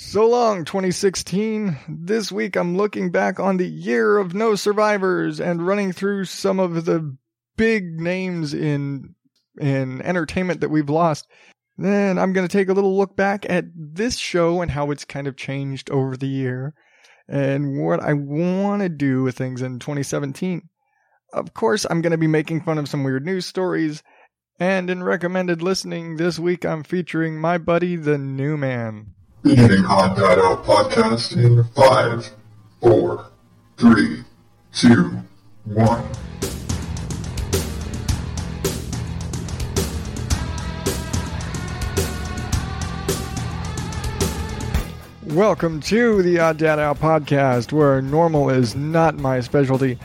So long, 2016. This week I'm looking back on the year of no survivors and running through some of the big names in in entertainment that we've lost. Then I'm going to take a little look back at this show and how it's kind of changed over the year and what I want to do with things in 2017. Of course, I'm going to be making fun of some weird news stories. And in recommended listening, this week I'm featuring my buddy, the New Man. Beginning Hot Out podcast in five, four, three, two, one. Welcome to the Odd Dad Out podcast, where normal is not my specialty.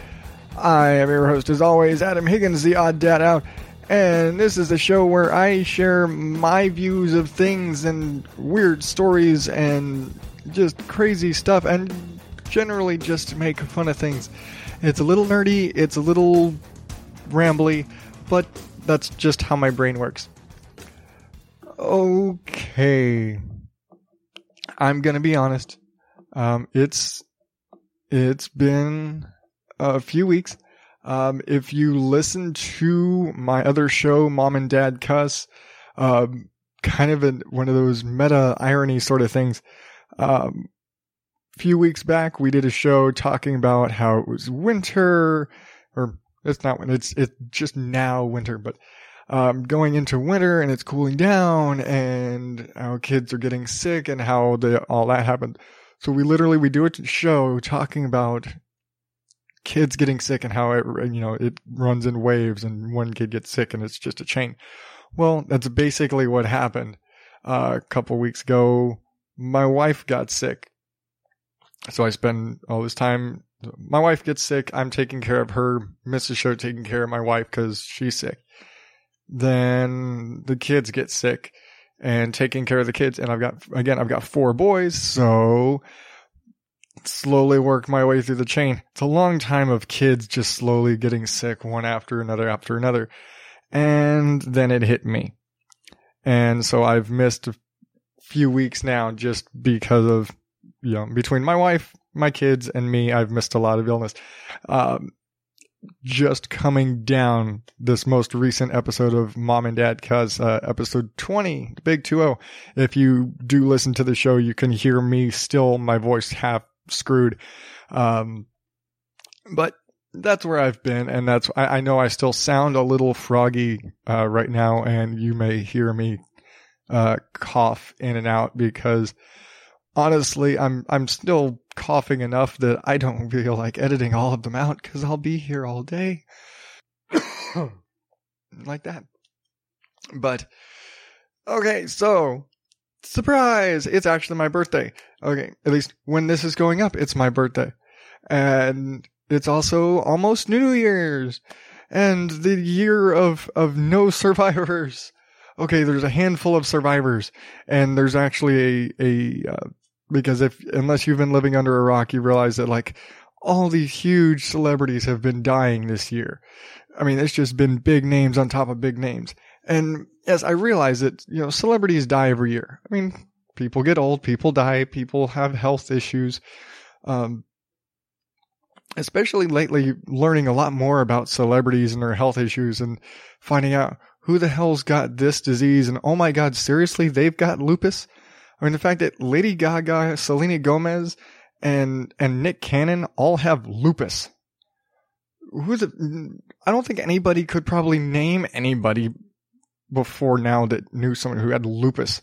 I am your host, as always, Adam Higgins, the Odd Dad Out, and this is a show where I share my views of things and weird stories and just crazy stuff, and generally just to make fun of things. It's a little nerdy, it's a little rambly, but that's just how my brain works. Okay. I'm gonna be honest. Um, it's it's been a few weeks. Um, if you listen to my other show, Mom and Dad Cuss, um, kind of a, one of those meta irony sort of things. Um, a few weeks back, we did a show talking about how it was winter, or it's not when it's it's just now winter, but um, going into winter and it's cooling down and how kids are getting sick and how the, all that happened. So we literally, we do a show talking about kids getting sick and how it, you know, it runs in waves and one kid gets sick and it's just a chain. Well, that's basically what happened. Uh, a couple weeks ago, my wife got sick. So I spend all this time. My wife gets sick. I'm taking care of her. Mrs. Show taking care of my wife because she's sick then the kids get sick and taking care of the kids. And I've got, again, I've got four boys. So slowly work my way through the chain. It's a long time of kids just slowly getting sick one after another after another. And then it hit me. And so I've missed a few weeks now just because of, you know, between my wife, my kids, and me, I've missed a lot of illness. Um, just coming down this most recent episode of Mom and Dad Cuss, uh, episode 20, big 2 If you do listen to the show, you can hear me still, my voice half screwed. Um, but that's where I've been. And that's, I, I know I still sound a little froggy, uh, right now. And you may hear me, uh, cough in and out because honestly, I'm I'm still coughing enough that I don't feel like editing all of them out because I'll be here all day, like that. But okay, so surprise! It's actually my birthday. Okay, at least when this is going up, it's my birthday, and it's also almost New Year's, and the year of of no survivors okay, there's a handful of survivors, and there's actually a a uh, because if unless you've been living under a rock, you realize that like all these huge celebrities have been dying this year. I mean, it's just been big names on top of big names. And yes, I realize that, you know, celebrities die every year. I mean, people get old, people die, people have health issues. Um, especially lately, learning a lot more about celebrities and their health issues and finding out who the hell's got this disease. And oh my God, seriously, they've got lupus. I mean, the fact that Lady Gaga, Selena Gomez, and and Nick Cannon all have lupus. Who's? I don't think anybody could probably name anybody before now that knew someone who had lupus.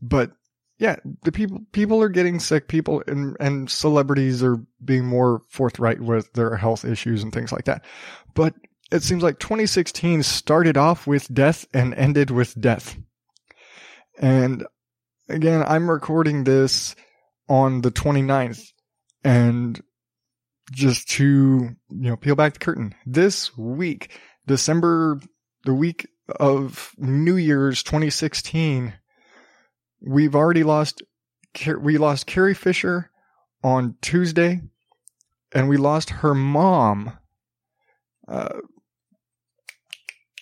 But yeah, the people people are getting sick. People and and celebrities are being more forthright with their health issues and things like that. But it seems like 2016 started off with death and ended with death. And again, I'm recording this on the 29th and just to, you know, peel back the curtain. This week, December, the week of New Year's 2016, we've already lost, we lost Carrie Fisher on Tuesday and we lost her mom, uh,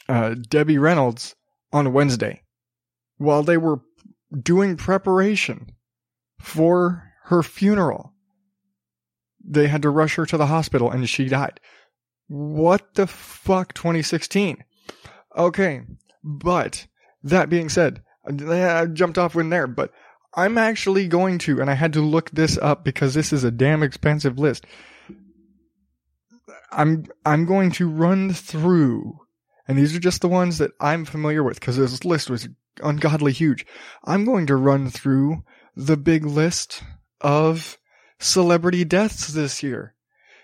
uh, Debbie Reynolds on Wednesday while they were doing preparation for her funeral. They had to rush her to the hospital and she died. What the fuck 2016? Okay, but that being said, I jumped off in there, but I'm actually going to, and I had to look this up because this is a damn expensive list. I'm I'm going to run through, and these are just the ones that I'm familiar with because this list was ungodly huge. I'm going to run through the big list of celebrity deaths this year.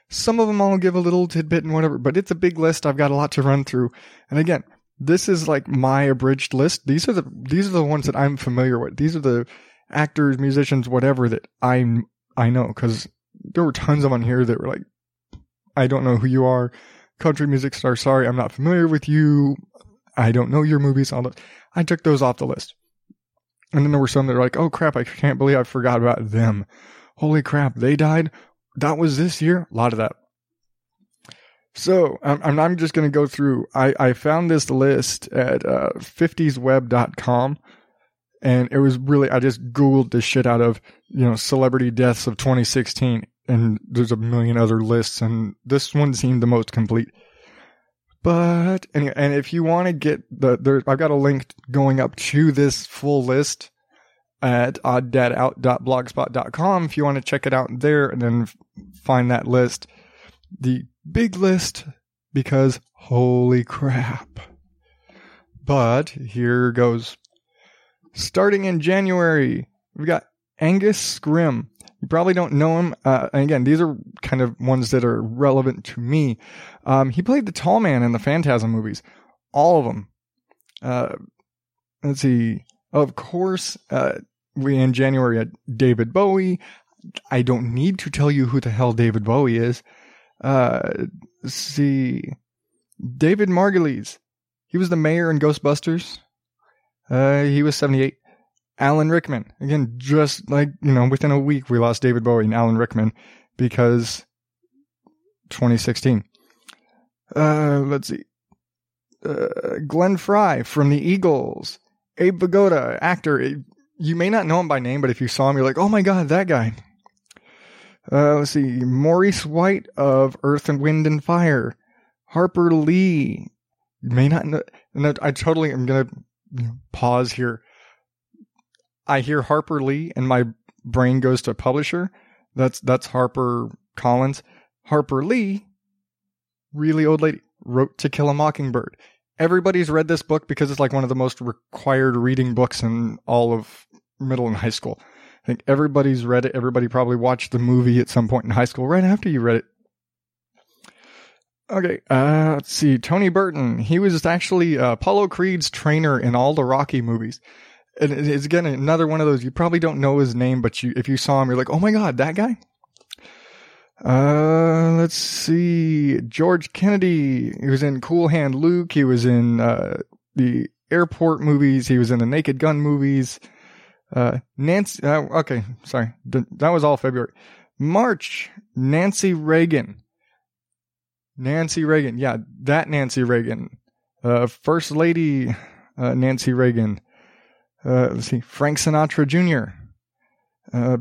Some of them I'll give a little tidbit and whatever, but it's a big list. I've got a lot to run through. And again, this is like my abridged list. These are the these are the ones that I'm familiar with. These are the actors, musicians, whatever that I I know because there were tons of on here that were like, I don't know who you are, country music star. Sorry, I'm not familiar with you. I don't know your movies. All that. I took those off the list. And then there were some that were like, oh crap, I can't believe I forgot about them. Holy crap, they died. That was this year. A lot of that. So I'm, I'm just going to go through. I, I found this list at uh, 50sweb.com and it was really, I just Googled the shit out of, you know, celebrity deaths of 2016 and there's a million other lists and this one seemed the most complete. But anyway, and if you want to get the there, I've got a link going up to this full list at odddadout.blogspot.com if you want to check it out there and then find that list. The big list because holy crap. But here goes. Starting in January, we've got Angus Scrimm. You probably don't know him. Uh, and again, these are kind of ones that are relevant to me. Um, he played the tall man in the Phantasm movies, all of them. Uh, let's see. Of course, uh, we in January had David Bowie. I don't need to tell you who the hell David Bowie is. Uh, see, David Margulies. He was the mayor in Ghostbusters. Uh, he was 78. Alan Rickman. Again, just like, you know, within a week we lost David Bowie and Alan Rickman because 2016. Uh, let's see. Uh, Glenn Frey from the Eagles. Abe Vigoda, actor. You may not know him by name, but if you saw him, you're like, oh my god, that guy. Uh, let's see. Maurice White of Earth and Wind and Fire. Harper Lee. You may not know. No, I totally am to pause here. I hear Harper Lee and my brain goes to publisher. That's that's Harper Collins. Harper Lee, really old lady, wrote To Kill a Mockingbird. Everybody's read this book because it's like one of the most required reading books in all of middle and high school. I think everybody's read it. Everybody probably watched the movie at some point in high school right after you read it. Okay, uh, let's see. Tony Burton. He was actually uh, Apollo Creed's trainer in all the Rocky movies. And it's again another one of those you probably don't know his name, but you if you saw him, you're like, oh my god, that guy. Uh, let's see. George Kennedy. He was in Cool Hand Luke. He was in uh, the airport movies. He was in the Naked Gun movies. Uh, Nancy. Uh, okay, sorry. That was all February. March. Nancy Reagan. Nancy Reagan. Yeah, that Nancy Reagan. Uh, First Lady uh, Nancy Reagan. Uh, let's see. Frank Sinatra Jr. Uh,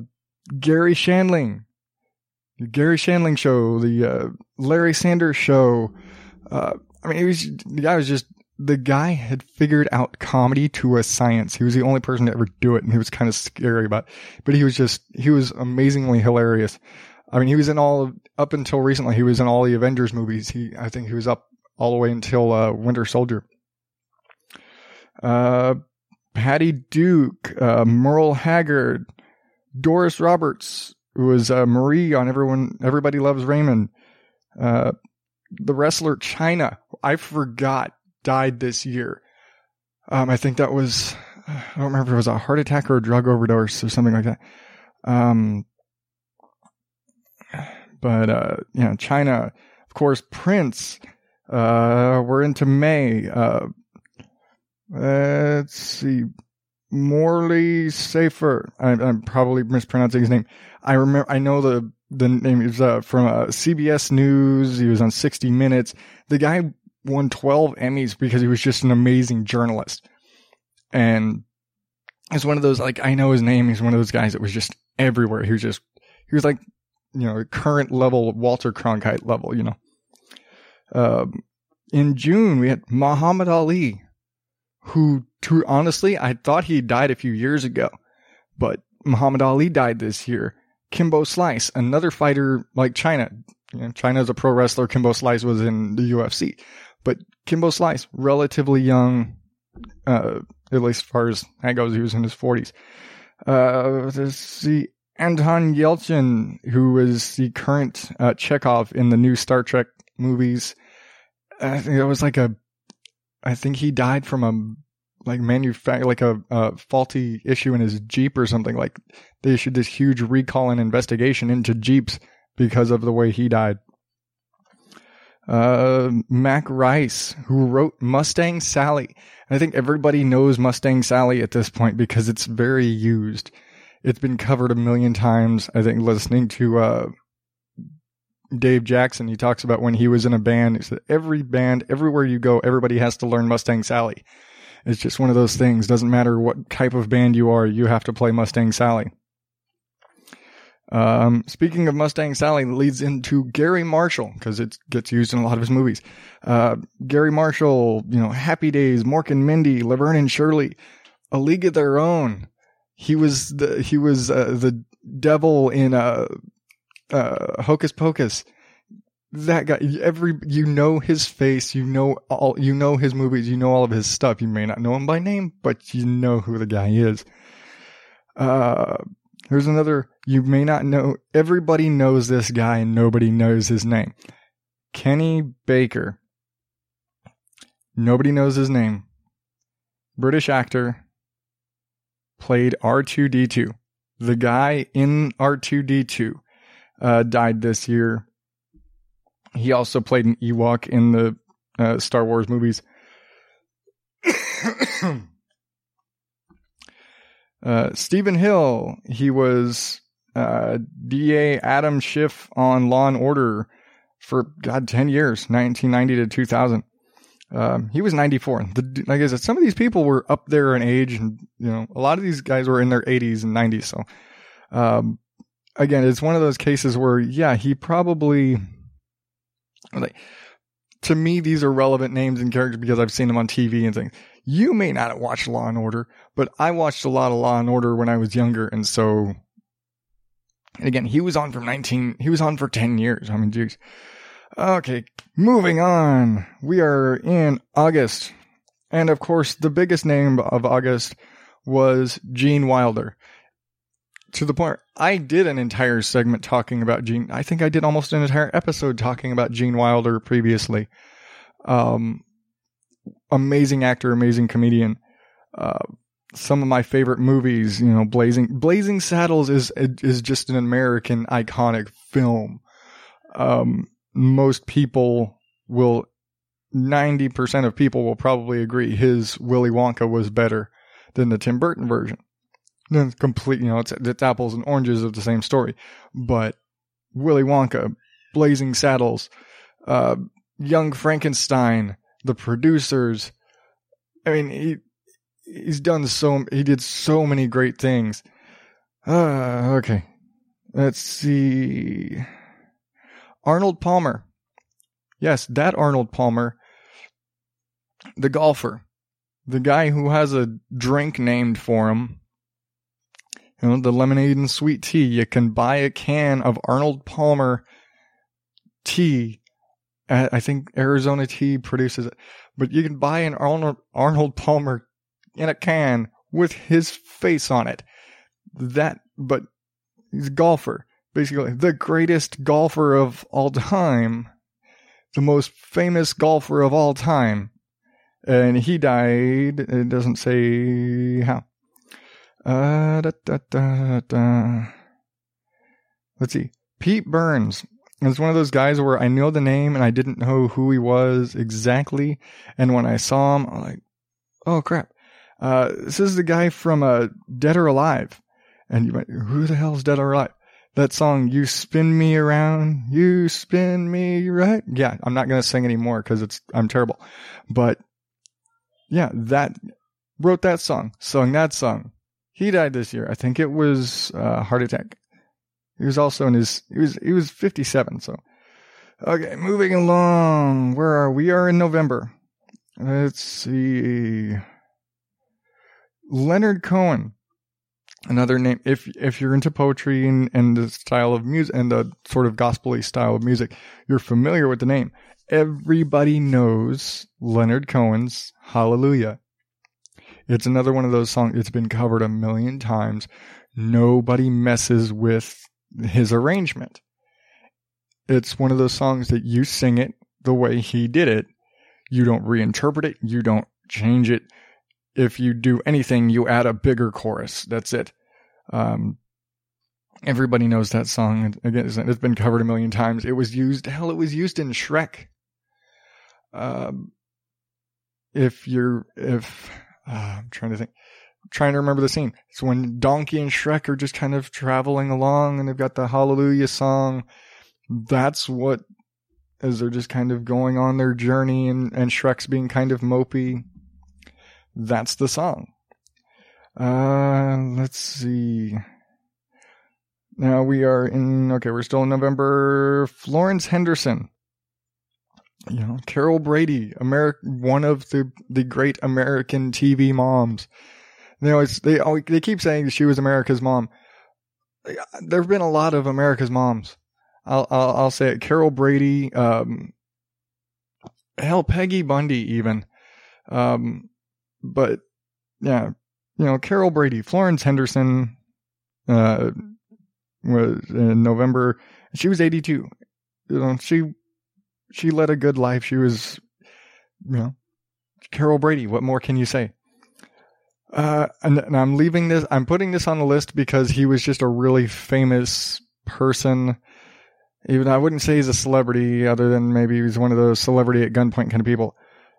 Garry Shandling. The Garry Shandling show. The uh, Larry Sanders show. Uh, I mean, he was the guy was just the guy had figured out comedy to a science. He was the only person to ever do it, and he was kind of scary about. It. But he was just he was amazingly hilarious. I mean, he was in all of, up until recently. He was in all the Avengers movies. He I think he was up all the way until uh, Winter Soldier. Uh, Patty Duke, uh, Merle Haggard, Doris Roberts, who was uh, Marie on Everyone Everybody Loves Raymond. Uh, the wrestler Chyna. I forgot, died this year. Um, I think that was I don't remember if it was a heart attack or a drug overdose or something like that. Um, but uh, yeah, Chyna, of course, Prince. Uh, we're into May. Uh, let's see. Morley Safer. I, am probably mispronouncing his name. I remember. I know the the name is uh, from uh, CBS News. He was on 60 Minutes. The guy won 12 Emmys because he was just an amazing journalist. And he's one of those like I know his name. He's one of those guys that was just everywhere. He was just, he was like, you know, current level, Walter Cronkite level, you know. Um, in June, we had Muhammad Ali, who, to, honestly, I thought he died a few years ago, but Muhammad Ali died this year. Kimbo Slice, another fighter like Chyna. You know, Chyna's a pro wrestler. Kimbo Slice was in the UFC, but Kimbo Slice, relatively young, uh, at least as far as that goes, he was in his forties. Uh, let's see, Anton Yelchin, who is the current uh, Chekov in the new Star Trek movies. I think it was like a, I think he died from a like manufact like a, a faulty issue in his Jeep or something. Like they issued this huge recall and investigation into Jeeps because of the way he died. Uh, Mac Rice, who wrote Mustang Sally. And I think everybody knows Mustang Sally at this point because it's very used. It's been covered a million times. I think listening to, uh, Dave Jackson, he talks about when he was in a band. He said, every band, everywhere you go, everybody has to learn Mustang Sally. It's just one of those things. Doesn't matter what type of band you are, you have to play Mustang Sally. Um, speaking of Mustang Sally, leads into Garry Marshall because it gets used in a lot of his movies. Uh, Garry Marshall, you know, Happy Days, Mork and Mindy, Laverne and Shirley, A League of Their Own. He was the he was uh, the devil in uh, uh, Hocus Pocus. That guy, every you know his face, you know all, you know his movies, you know all of his stuff. You may not know him by name, but you know who the guy is. Uh, Here's another, you may not know, everybody knows this guy and nobody knows his name. Kenny Baker. Nobody knows his name. British actor. Played R2D2. The guy in R2D2 uh, died this year. He also played an Ewok in the uh, Star Wars movies. Uh, Steven Hill, he was uh, DA Adam Schiff on Law and Order for God ten years, 1990 to 2000. Um, he was 94. The, like I said, some of these people were up there in age, and you know, a lot of these guys were in their 80s and 90s. So, um, again, it's one of those cases where, yeah, he probably, like, to me, these are relevant names and characters because I've seen them on TV and things. You may not have watched Law and Order, but I watched a lot of Law and Order when I was younger, and so and again, he was on for 19, he was on for 10 years. I mean, geez. Okay, moving on. We are in August. And of course, the biggest name of August was Gene Wilder. To the point I did an entire segment talking about Gene. I think I did almost an entire episode talking about Gene Wilder previously. Um, amazing actor, amazing comedian. Uh, some of my favorite movies, you know, Blazing Blazing Saddles is is just an American iconic film. Um, most people will, ninety percent of people will probably agree his Willy Wonka was better than the Tim Burton version. Then complete, you know, it's it's apples and oranges of the same story, but Willy Wonka, Blazing Saddles, uh, Young Frankenstein, the producers. I mean, he he's done so he did so many great things. Uh, okay. Let's see. Arnold Palmer. Yes, that Arnold Palmer. The golfer. The guy who has a drink named for him. You know, the lemonade and sweet tea. You can buy a can of Arnold Palmer tea I think Arizona Tea produces it, but you can buy an Arnold, Arnold Palmer in a can with his face on it. That, but he's a golfer, basically the greatest golfer of all time, the most famous golfer of all time. And he died, it doesn't say how. Uh, da, da, da, Let's see. Pete Burns, it's one of those guys where I know the name and I didn't know who he was exactly. And when I saw him, I'm like, oh crap. Uh, this is the guy from uh, Dead or Alive. And you might, who the hell's Dead or Alive? That song, You Spin Me Around, You Spin Me Right. Yeah, I'm not going to sing anymore because it's, I'm terrible. But yeah, that, wrote that song, sung that song. He died this year. I think it was uh, heart attack. He was also in his he was he was 57. So okay, moving along. Where are we? we are in November. Let's see. Leonard Cohen, another name. If if you're into poetry and, and the style of music and the sort of gospely style of music, you're familiar with the name. Everybody knows Leonard Cohen's Hallelujah. It's another one of those songs. It's been covered a million times. Nobody messes with his arrangement. It's one of those songs that you sing it the way he did it. You don't reinterpret it. You don't change it. If you do anything, you add a bigger chorus. That's it. Um, everybody knows that song. Again, it's been covered a million times. It was used, hell, it was used in Shrek. Um, if you're, if, uh, I'm trying to think, trying to remember the scene. It's when Donkey and Shrek are just kind of traveling along and they've got the Hallelujah song. That's what, as they're just kind of going on their journey and, and Shrek's being kind of mopey. That's the song. Uh, let's see. Now we are in, okay, we're still in November. Florence Henderson you know, Carol Brady, America, one of the, the great American TV moms. Know, it's, they, always, they keep saying she was America's mom. There have been a lot of America's moms. I'll, I'll, I'll say it. Carol Brady, um, hell, Peggy Bundy even. Um, but yeah, you know, Carol Brady, Florence Henderson, uh, was in November. She was 82. You know, she she led a good life. She was, you know, Carol Brady. What more can you say? Uh, and, and, I'm leaving this. I'm putting this on the list because he was just a really famous person. Even I wouldn't say he's a celebrity, other than maybe he's one of those celebrity at gunpoint kind of people.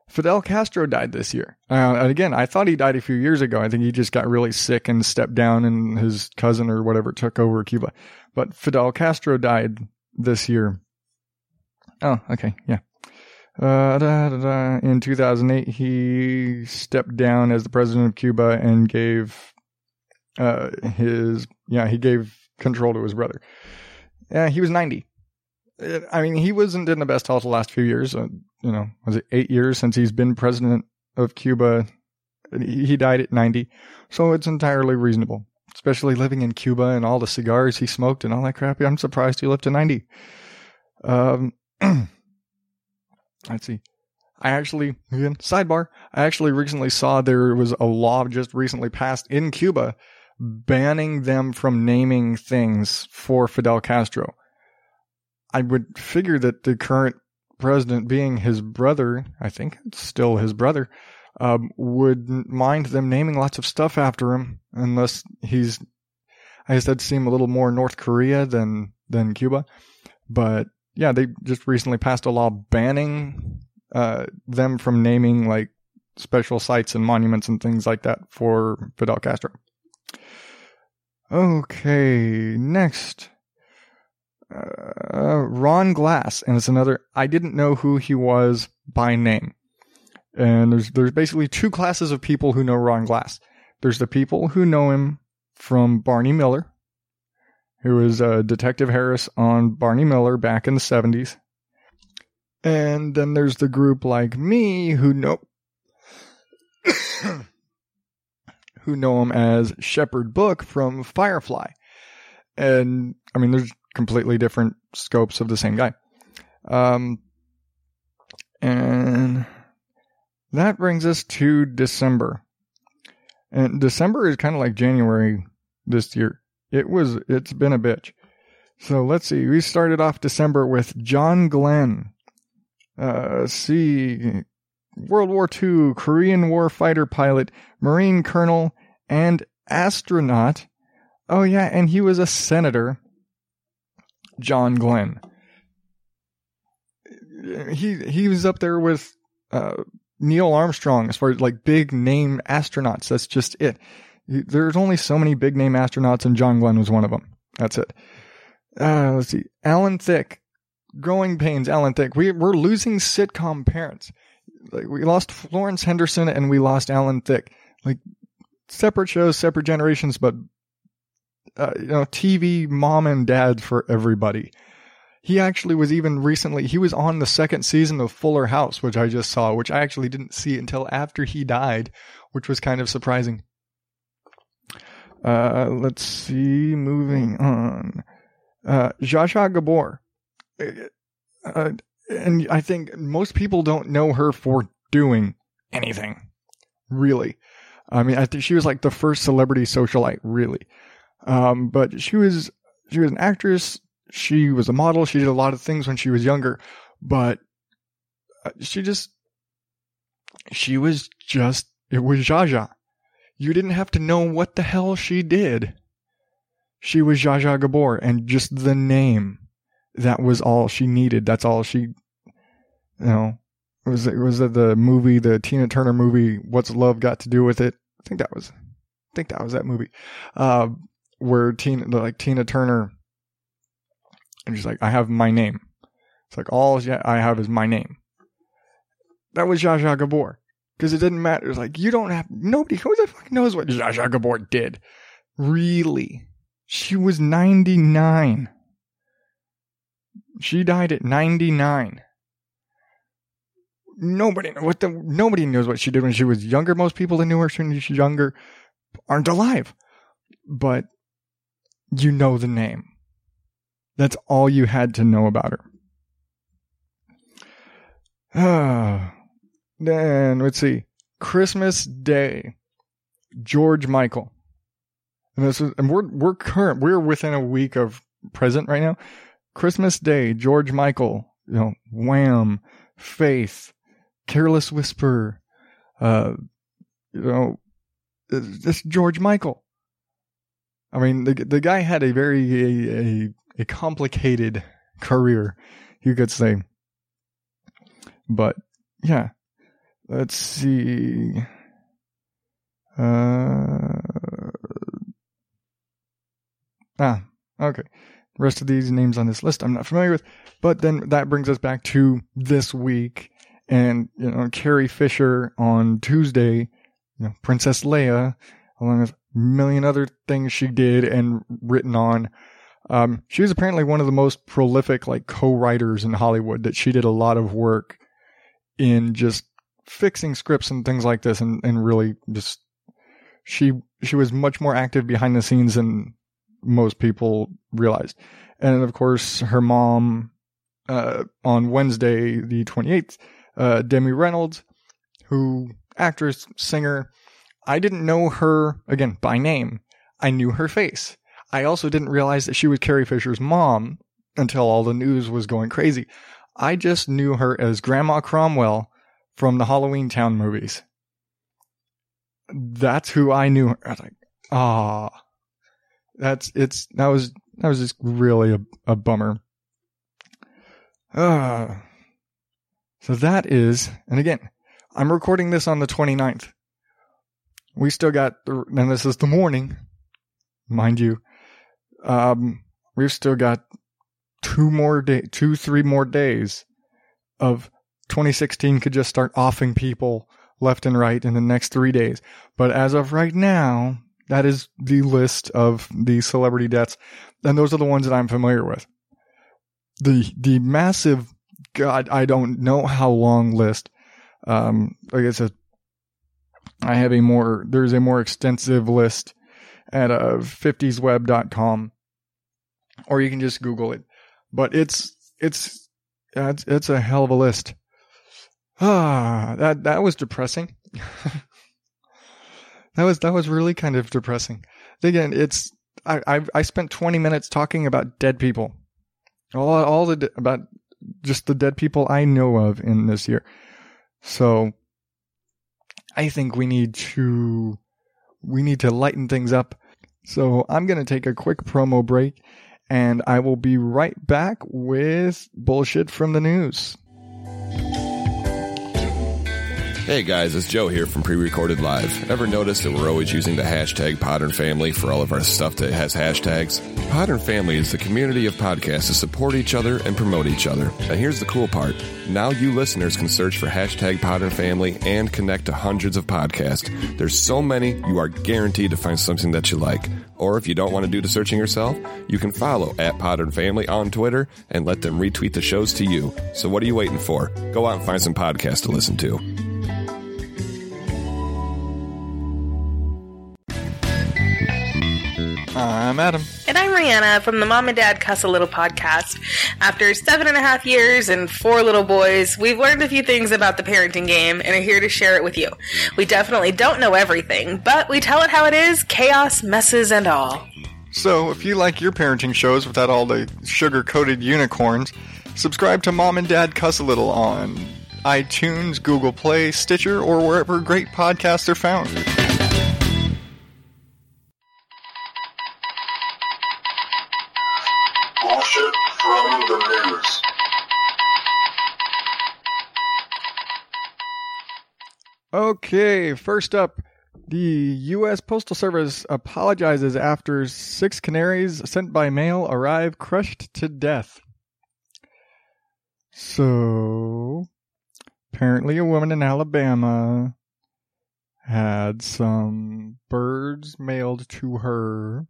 Fidel Castro died this year. Uh, and again, I thought he died a few years ago. I think he just got really sick and stepped down, and his cousin or whatever took over Cuba. But Fidel Castro died this year. Oh, okay, yeah. Uh, da, da, da. In 2008, he stepped down as the president of Cuba and gave uh, his yeah he gave control to his brother. Yeah, he was 90. I mean, he wasn't in the best health the last few years. Uh, you know, was it eight years since he's been president of Cuba? He died at 90, so it's entirely reasonable. Especially living in Cuba and all the cigars he smoked and all that crap. I'm surprised he lived to 90. Um, let's see. I actually, again, sidebar, I actually recently saw there was a law just recently passed in Cuba banning them from naming things for Fidel Castro. I would figure that the current president, being his brother, I think it's still his brother, um, would mind them naming lots of stuff after him, unless he's, I guess that'd seem a little more North Korea than than Cuba. But yeah, they just recently passed a law banning uh, them from naming like special sites and monuments and things like that for Fidel Castro. Okay, next. Uh, Ron Glass, and it's another. I didn't know who he was by name, and there's there's basically two classes of people who know Ron Glass. There's the people who know him from Barney Miller, who was uh, Detective Harris on Barney Miller back in the 70s. And then there's the group like me who know who know him as Shepherd Book from Firefly. And I mean there's completely different scopes of the same guy. Um and that brings us to December. And December is kind of like January this year. It was, it's been a bitch. So let's see. We started off December with John Glenn. Uh, see, World War II, Korean War fighter pilot, Marine colonel, and astronaut. Oh yeah, and he was a senator. John Glenn. He he was up there with uh, Neil Armstrong as far as like big name astronauts. That's just it. There's only so many big name astronauts, and John Glenn was one of them. That's it. Uh, let's see. Alan Thicke. Growing pains, Alan Thicke. We, we're losing sitcom parents. Like, we lost Florence Henderson and we lost Alan Thicke. Like, separate shows, separate generations, but uh, you know, TV mom and dad for everybody. He actually was even recently, he was on the second season of Fuller House, which I just saw, which I actually didn't see until after he died, which was kind of surprising. Uh, let's see, moving on. Uh, Zsa Zsa Gabor. Uh, and I think most people don't know her for doing anything, really. I mean, I think she was like the first celebrity socialite, really. Um, but she was she was an actress. She was a model. She did a lot of things when she was younger, but uh, she just she was just it was Zsa. You didn't have to know what the hell she did. She was Zsa Zsa Gabor, and just the name. That was all she needed. That's all she, you know, was it was it the movie, the Tina Turner movie. What's love got to do with it? I think that was, I think that was that movie, uh, where Tina, like Tina Turner, and she's like, I have my name. It's like all I have is my name. That was Zsa Zsa Gabor because it didn't matter. It's like you don't have nobody. Who the fuck knows what Zsa Zsa Gabor did? Really, she was ninety nine. She died at ninety nine. Nobody what the nobody knows what she did when she was younger. Most people that knew her when she was younger aren't alive, but you know the name. That's all you had to know about her. Ah. Then let's see. Christmas Day. George Michael. And this is and we're we're current we're within a week of present right now. Christmas Day, George Michael, you know, Wham, Faith, Careless Whisper, uh you know this George Michael. I mean, the the guy had a very a, a, a complicated career, you could say. But yeah, let's see. Uh, ah, okay. The rest of these names on this list I'm not familiar with, but then that brings us back to this week, and you know Carrie Fisher on Tuesday, you know Princess Leia, along with a million other things she did and written on. Um, she was apparently one of the most prolific like co-writers in Hollywood. That she did a lot of work in just fixing scripts and things like this and, and really just she she was much more active behind the scenes than most people realized. And of course her mom uh, on Wednesday the 28th uh, Debbie Reynolds who actress singer I didn't know her again by name. I knew her face. I also didn't realize that she was Carrie Fisher's mom until all the news was going crazy. I just knew her as Grandma Cromwell from the Halloween Town movies. That's who I knew. I was like, ah, oh, that's it's that was that was just really a, a bummer. Uh, so that is, and again, I'm recording this on the 29th. We still got, the, and this is the morning, mind you. Um, we've still got two more day, two, three more days of 2016 could just start offing people left and right in the next three days. But as of right now, that is the list of the celebrity deaths, and those are the ones that I'm familiar with. The the massive, God, I don't know how long list. Um, like I said, I have a more there's a more extensive list at uh, 50sweb.com, or you can just Google it. But it's it's it's it's a hell of a list. Ah, that that was depressing. that was that was really kind of depressing. Again, it's I I I spent 20 minutes talking about dead people. All all the about just the dead people I know of in this year. So I think we need to we need to lighten things up. So I'm to take a quick promo break and I will be right back with bullshit from the news. Hey guys, it's Joe here from Pre-Recorded Live. Ever notice that we're always using the hashtag Podern Family for all of our stuff that has hashtags? Podern Family is the community of podcasts to support each other and promote each other. And here's the cool part. Now you listeners can search for hashtag Podern Family and connect to hundreds of podcasts. There's so many, you are guaranteed to find something that you like. Or if you don't want to do the searching yourself, you can follow at Podern Family on Twitter and let them retweet the shows to you. So what are you waiting for? Go out and find some podcasts to listen to. I'm Adam. And I'm Rihanna from the Mom and Dad Cuss a Little podcast. After seven and a half years and four little boys, we've learned a few things about the parenting game and are here to share it with you. We definitely don't know everything, but we tell it how it is chaos, messes, and all. So, if you like your parenting shows without all the sugar coated unicorns, subscribe to Mom and Dad Cuss a Little on iTunes, Google Play, Stitcher, or wherever great podcasts are found. Okay, first up, the U.S. Postal Service apologizes after six canaries sent by mail arrive crushed to death. So, apparently, a woman in Alabama had some birds mailed to her.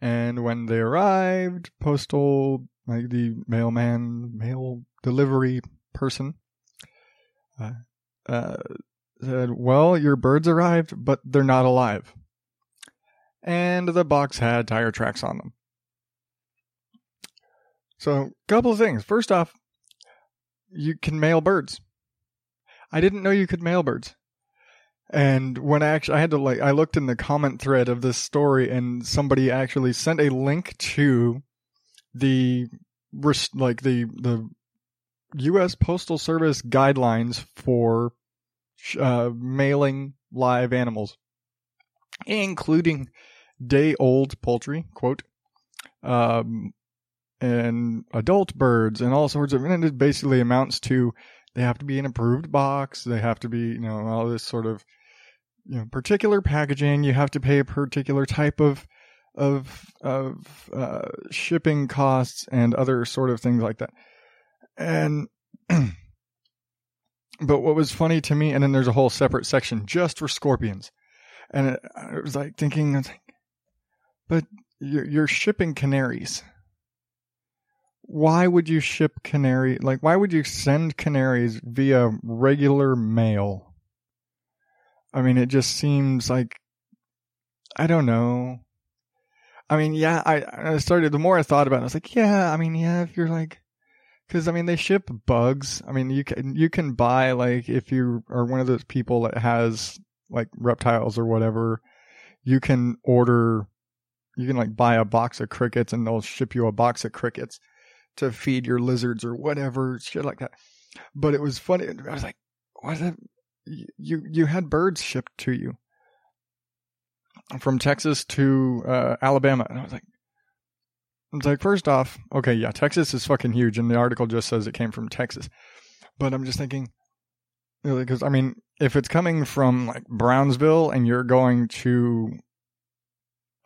And when they arrived, postal, like the mailman, mail delivery person, uh, uh, said, Well, your birds arrived, but they're not alive. And the box had tire tracks on them. So, couple of things. First off, you can mail birds. I didn't know you could mail birds. And when I actually, I had to like, I looked in the comment thread of this story and somebody actually sent a link to the, like the, the U.S. Postal Service guidelines for uh, mailing live animals, including day old poultry, quote, um, and adult birds and all sorts of, and it basically amounts to they have to be an approved box, they have to be, you know, all this sort of, you know, particular packaging, you have to pay a particular type of, of, of, uh, shipping costs and other sort of things like that. And, but what was funny to me, and then there's a whole separate section just for scorpions. And it, I was like thinking, I was like, but you're, you're shipping canaries. Why would you ship canary? Like, why would you send canaries via regular mail? I mean, it just seems like, I don't know. I mean, yeah, I, I started, the more I thought about it, I was like, yeah, I mean, yeah, if you're like, because I mean, they ship bugs. I mean, you can you can buy like if you are one of those people that has like reptiles or whatever, you can order, you can like buy a box of crickets and they'll ship you a box of crickets to feed your lizards or whatever shit like that. But it was funny. I was like, what? The, you you had birds shipped to you from Texas to uh, Alabama, and I was like, it's like, first off, okay, yeah, Texas is fucking huge, and the article just says it came from Texas. But I'm just thinking, because, I mean, if it's coming from, like, Brownsville and you're going to,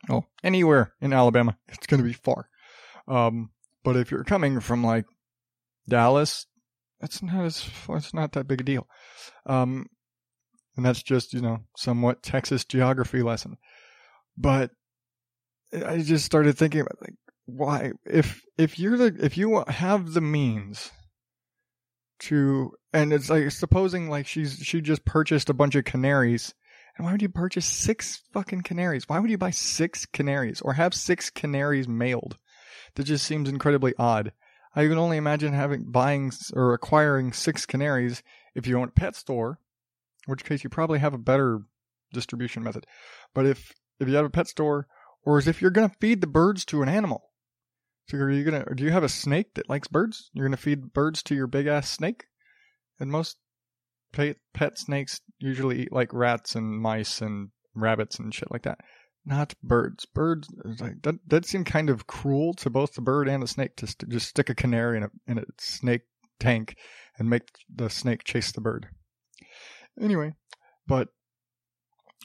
oh, anywhere in Alabama, it's going to be far. Um, but if you're coming from, like, Dallas, it's not as, it's not that big a deal. Um, and that's just, you know, somewhat Texas geography lesson. But I just started thinking about, like, why if if you're the if you have the means to and it's like supposing like she's she just purchased a bunch of canaries and why would you purchase six fucking canaries? Why would you buy six canaries or have six canaries mailed? That just seems incredibly odd. I can only imagine having buying or acquiring six canaries if you own a pet store in which case you probably have a better distribution method. But if if you have a pet store or as if you're going to feed the birds to an animal so are you gonna? Do you have a snake that likes birds? You're gonna feed birds to your big ass snake, and most pet, pet snakes usually eat like rats and mice and rabbits and shit like that. Not birds. Birds like that. That seemed kind of cruel to both the bird and the snake to st- just stick a canary in a in a snake tank and make the snake chase the bird. Anyway, but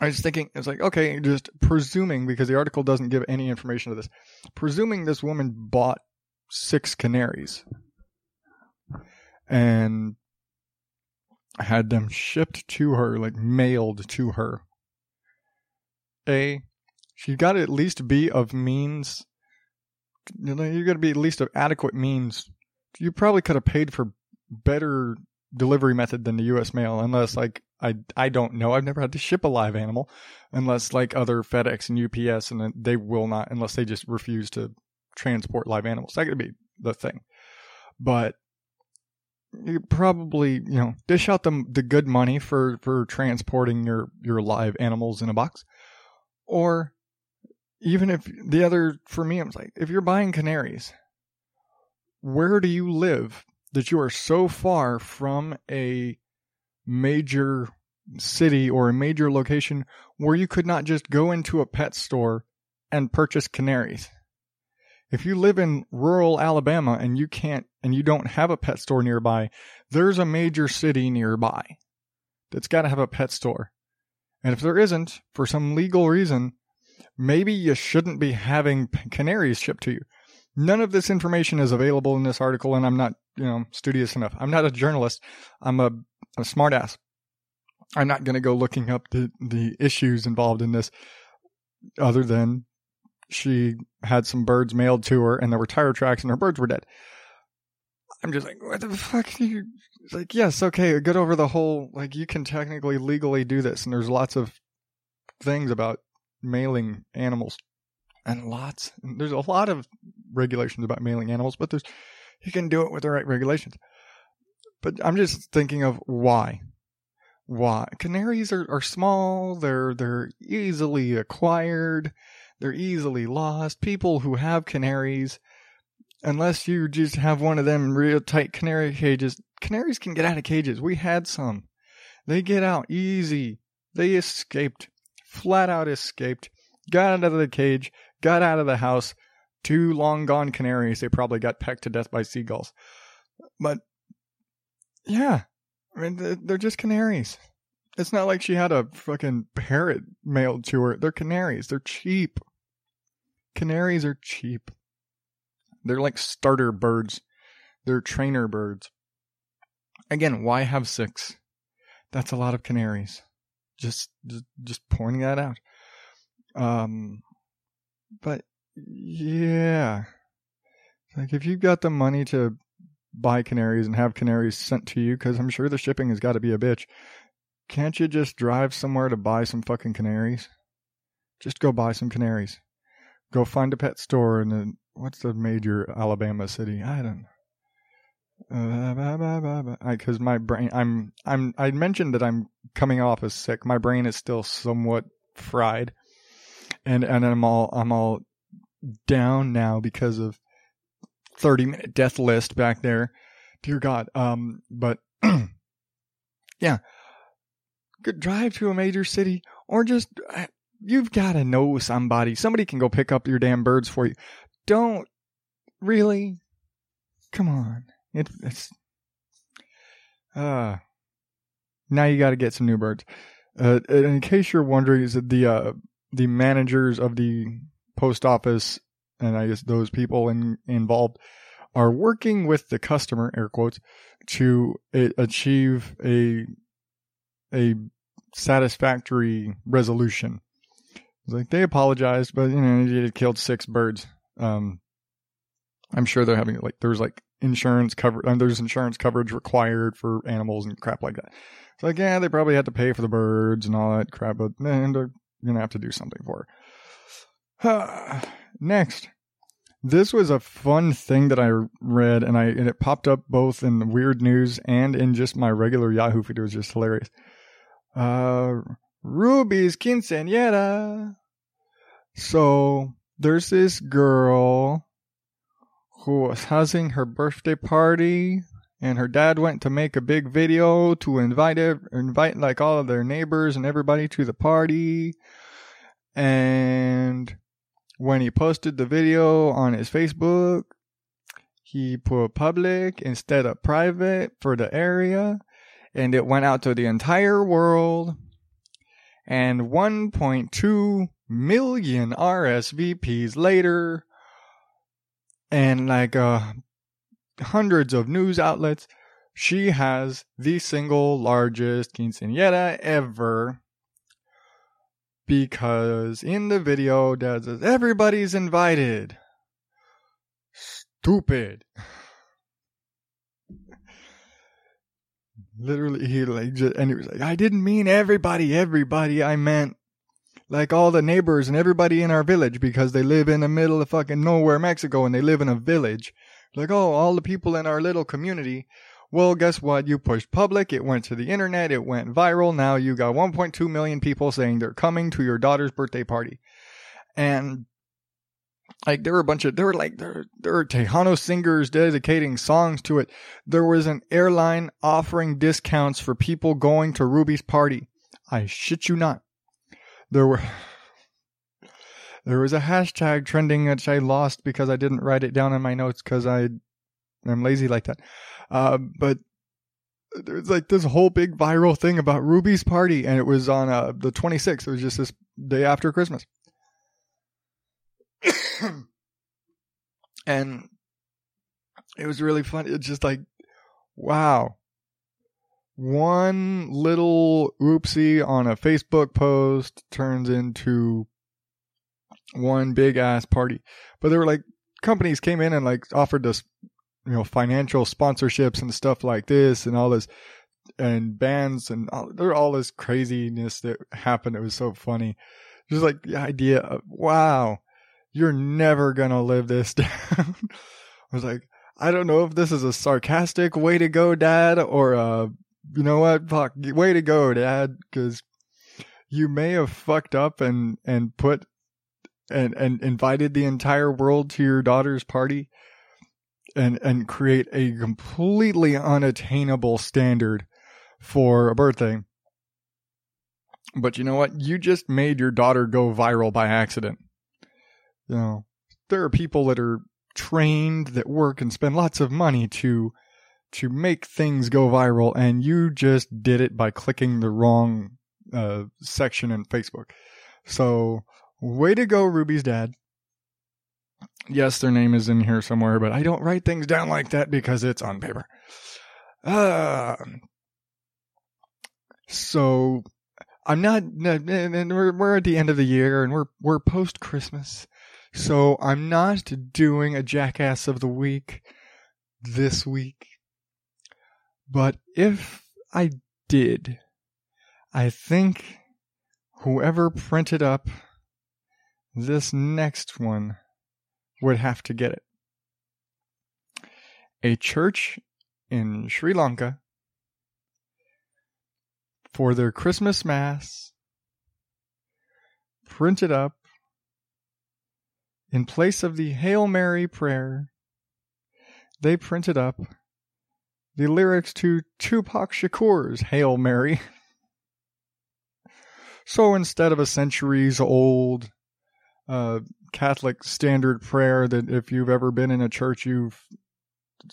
I was thinking, it's like, okay, just presuming, because the article doesn't give any information to this, presuming this woman bought six canaries and had them shipped to her, like mailed to her. A, she got to at least be of means. You know, you got to be at least of adequate means. You probably could have paid for better delivery method than the U.S. mail, unless like I I don't know. I've never had to ship a live animal, unless like other FedEx and UPS, and they will not unless they just refuse to transport live animals. That could be the thing, but you probably you know dish out the the good money for for transporting your your live animals in a box, or even if the other for me, I'm like, if you're buying canaries, where do you live that you are so far from a major city or a major location where you could not just go into a pet store and purchase canaries? If you live in rural Alabama and you can't and you don't have a pet store nearby, there's a major city nearby that's got to have a pet store. And if there isn't, for some legal reason, maybe you shouldn't be having canaries shipped to you. None of this information is available in this article, and I'm not, you know, studious enough. I'm not a journalist. I'm a, a smartass. I'm not going to go looking up the, the issues involved in this other than she had some birds mailed to her and there were tire tracks and her birds were dead. I'm just like, what the fuck? You like, yes, okay, get over the whole like you can technically legally do this, and there's lots of things about mailing animals, and lots. There's a lot of regulations about mailing animals, but there's you can do it with the right regulations. But I'm just thinking of why. Why canaries are, are small? They're they're easily acquired. They're easily lost. People who have canaries unless you just have one of them real tight canary cages. Canaries can get out of cages. We had some. They get out easy. They escaped. Flat out escaped. Got out of the cage. Got out of the house. Two long gone canaries. They probably got pecked to death by seagulls. But, yeah. I mean, they're just canaries. It's not like she had a fucking parrot mailed to her. They're canaries. They're cheap. Canaries are cheap. They're like starter birds. They're trainer birds. Again, why have six? That's a lot of canaries. Just, just, just pointing that out. Um, but yeah, like if you've got the money to buy canaries and have canaries sent to you, because I'm sure the shipping has got to be a bitch. Can't you just drive somewhere to buy some fucking canaries? Just go buy some canaries. Go find a pet store in then what's the major Alabama city? I don't. Because uh, my brain, I'm, I'm, I mentioned that I'm coming off as sick. My brain is still somewhat fried, and and I'm all, I'm all down now because of thirty minute death list back there. Dear God. Um, but yeah, good drive to a major city or just uh, you've got to know somebody. Somebody can go pick up your damn birds for you don't really. Come on, it, it's uh now you got to get some new birds. Uh, in case you're wondering, is the uh, the managers of the post office and I guess those people in, involved are working with the customer, air quotes, to uh, achieve a a satisfactory resolution. It's like they apologized, but you know, it killed six birds. Um, I'm sure they're having like there's like insurance cover and there's insurance coverage required for animals and crap like that. It's like yeah, they probably had to pay for the birds and all that crap, but then they're gonna have to do something for it. Next, this was a fun thing that I read, and I and it popped up both in the weird news and in just my regular Yahoo feed. It was just hilarious. Uh, Ruby's quinceañera. So there's this girl who was having her birthday party and her dad went to make a big video to invite invite like all of their neighbors and everybody to the party and when he posted the video on his Facebook he put public instead of private for the area, and it went out to the entire world. And 1.2 million RSVPs later, and like uh, hundreds of news outlets, she has the single largest quinceañera ever. Because in the video, Dad says, everybody's invited. Stupid. Literally, he like, just, and he was like, I didn't mean everybody, everybody. I meant like all the neighbors and everybody in our village because they live in the middle of fucking nowhere, Mexico, and they live in a village. Like, oh, all the people in our little community. Well, guess what? You pushed public. It went to the internet. It went viral. Now you got 1.2 million people saying they're coming to your daughter's birthday party. And like there were a bunch of there were like there there were Tejano singers dedicating songs to it. There was an airline offering discounts for people going to Ruby's party. I shit you not. There were there was a hashtag trending which I lost because I didn't write it down in my notes because I I'm lazy like that. Uh, but there's like this whole big viral thing about Ruby's party, and it was on uh, the 26th. It was just this day after Christmas. and it was really fun. It's just like, wow. One little oopsie on a Facebook post turns into one big ass party. But there were like companies came in and like offered us, you know, financial sponsorships and stuff like this and all this and bands and all, there all this craziness that happened. It was so funny. Just like the idea of, wow, you're never gonna live this down. I was like, I don't know if this is a sarcastic way to go, dad, or uh, you know what, fuck, way to go, dad, because you may have fucked up and and put and and invited the entire world to your daughter's party and and create a completely unattainable standard for a birthday. But you know what? You just made your daughter go viral by accident. You know, there are people that are trained that work and spend lots of money to to make things go viral and you just did it by clicking the wrong uh, section in Facebook. So, way to go Ruby's dad. Yes, their name is in here somewhere, but I don't write things down like that because it's on paper. Uh, so I'm not, and we're, we're at the end of the year and we're, we're post Christmas. So I'm not doing a jackass of the week this week. But if I did, I think whoever printed up this next one would have to get it. A church in Sri Lanka for their Christmas Mass printed up in place of the Hail Mary prayer, they printed up the lyrics to Tupac Shakur's Hail Mary. so instead of a centuries old uh, Catholic standard prayer that if you've ever been in a church you've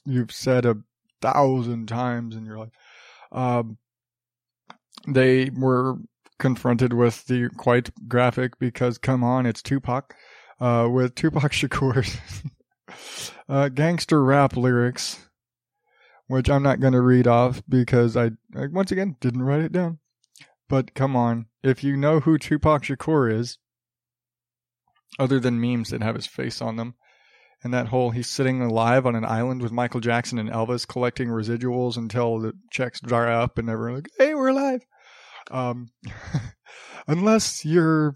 you've said a thousand times in your life, um, they were confronted with the quite graphic because come on, it's Tupac uh, with Tupac Shakur's uh, gangster rap lyrics, which I'm not going to read off because I, I, once again, didn't write it down. But come on, if you know who Tupac Shakur is, other than memes that have his face on them, and that whole he's sitting alive on an island with Michael Jackson and Elvis collecting residuals until the checks dry up and they're like, hey, we're alive. Um, unless you're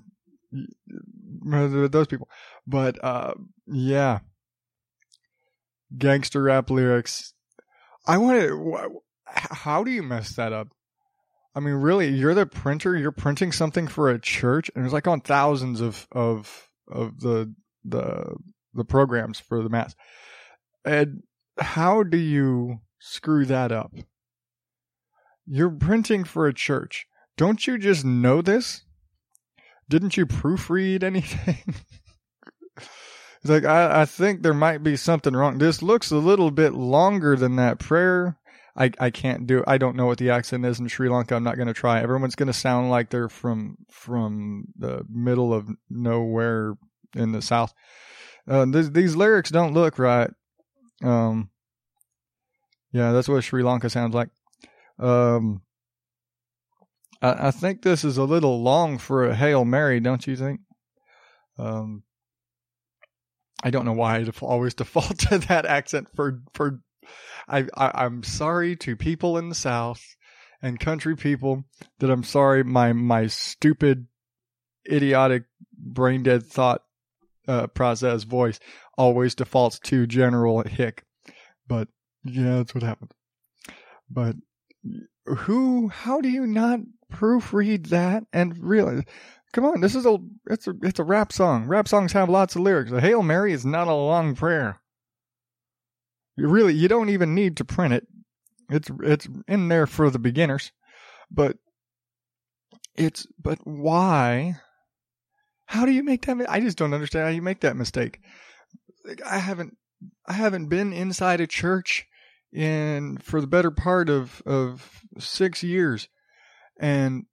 those people. But uh, yeah, gangster rap lyrics. I want to. How do you mess that up? I mean, really, you're the printer. You're printing something for a church, and it's like on thousands of of of the the the programs for the mass. And how do you screw that up? You're printing for a church. Don't you just know this? Didn't you proofread anything? He's like, I, I think there might be something wrong. This looks a little bit longer than that prayer. I, I can't do I don't know what the accent is in Sri Lanka. I'm not going to try. Everyone's going to sound like they're from from the middle of nowhere in the south. Uh, these lyrics don't look right. Um, yeah, that's what Sri Lanka sounds like. Um, I, I think this is a little long for a Hail Mary, don't you think? Um, I don't know why I always default to that accent for for. I, I I'm sorry to people in the South and country people that I'm sorry my my stupid, idiotic, brain dead thought uh, process voice always defaults to General Hick, but yeah, that's what happened. But who? How do you not proofread that and realize? Come on, this is a it's a it's a rap song. Rap songs have lots of lyrics. A Hail Mary is not a long prayer. You really you don't even need to print it. It's it's in there for the beginners. But it's but why? How do you make that? I just don't understand how you make that mistake. I haven't I haven't been inside a church in for the better part of of 6 years and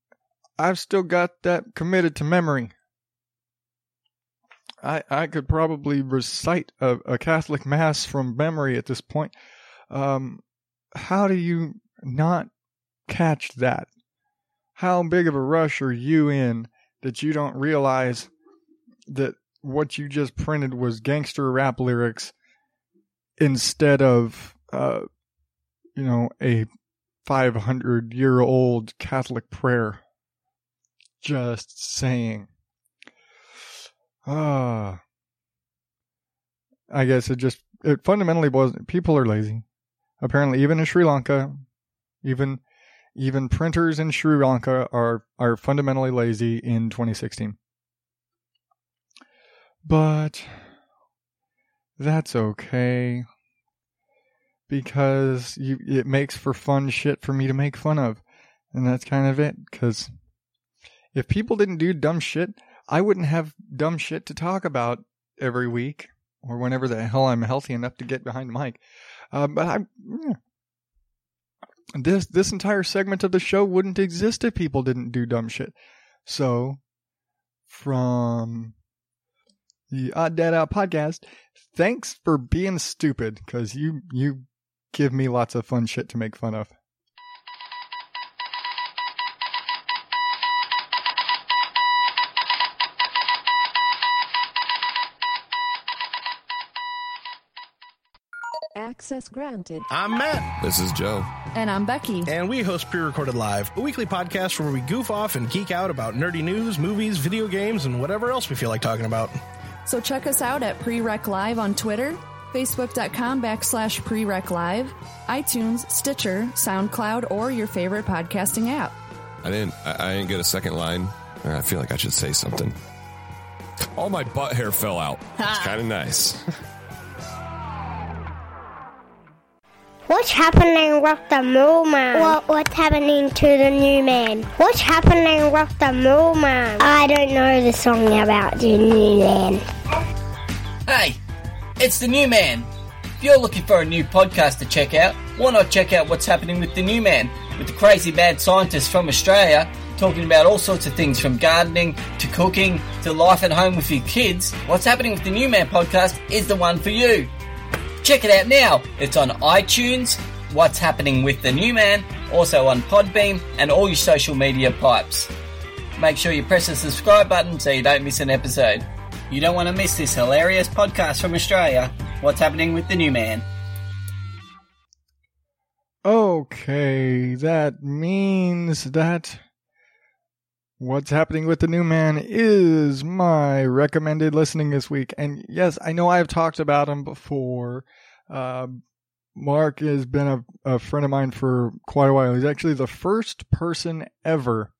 I've still got that committed to memory. I I could probably recite a, a Catholic mass from memory at this point. Um, how do you not catch that? How big of a rush are you in that you don't realize that what you just printed was gangster rap lyrics instead of uh, you know a 500 year old Catholic prayer? Just saying. Ah. I guess it just it fundamentally boils people are lazy. Apparently even in Sri Lanka, even even printers in Sri Lanka are are fundamentally lazy in 2016. But that's okay because you it makes for fun shit for me to make fun of. And that's kind of it cuz if people didn't do dumb shit, I wouldn't have dumb shit to talk about every week or whenever the hell I'm healthy enough to get behind the mic. Uh, but I, yeah. this this entire segment of the show wouldn't exist if people didn't do dumb shit. So, from the Odd Dad Out podcast, thanks for being stupid because you you give me lots of fun shit to make fun of. Access granted. I'm Matt, This is Joe. And I'm Becky. and we host Pre Recorded Live, a weekly podcast where we goof off and geek out about nerdy news, movies, video games, and whatever else we feel like talking about. So check us out at Pre Rec Live on Twitter, Facebook.com backslash Pre Rec Live, iTunes, Stitcher, SoundCloud, or your favorite podcasting app. I didn't. I, I didn't get a second line. Uh, I feel like I should say something. All my butt hair fell out. It's kind of nice. What's happening with the mole man? What, what's happening to the new man? What's happening with the mole man? I don't know the song about the new man. Hey, it's the new man. If you're looking for a new podcast to check out, why not check out what's happening with the new man? With the crazy mad scientists from Australia talking about all sorts of things from gardening to cooking to life at home with your kids. What's happening with the new man podcast is the one for you. Check it out now. It's on iTunes, What's Happening with the New Man, also on Podbean, and all your social media pipes. Make sure you press the subscribe button so you don't miss an episode. You don't want to miss this hilarious podcast from Australia, What's Happening with the New Man. Okay, that means that what's happening with the new man is my recommended listening this week. And yes, I know I've talked about him before. Uh, Mark has been a, a friend of mine for quite a while. He's actually the first person ever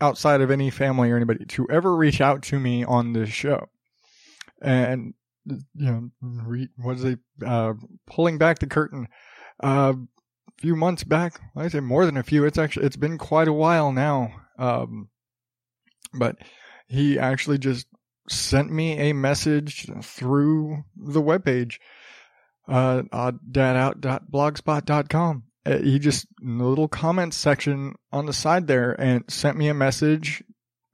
outside of any family or anybody to ever reach out to me on this show. And, you know, re, what is it? Uh, pulling back the curtain. Uh, a few months back. I say more than a few. It's actually it's been quite a while now. Um, but he actually just sent me a message through the webpage, uh, oddadout.blogspot.com. Uh, He just, in the little comments section on the side there, and sent me a message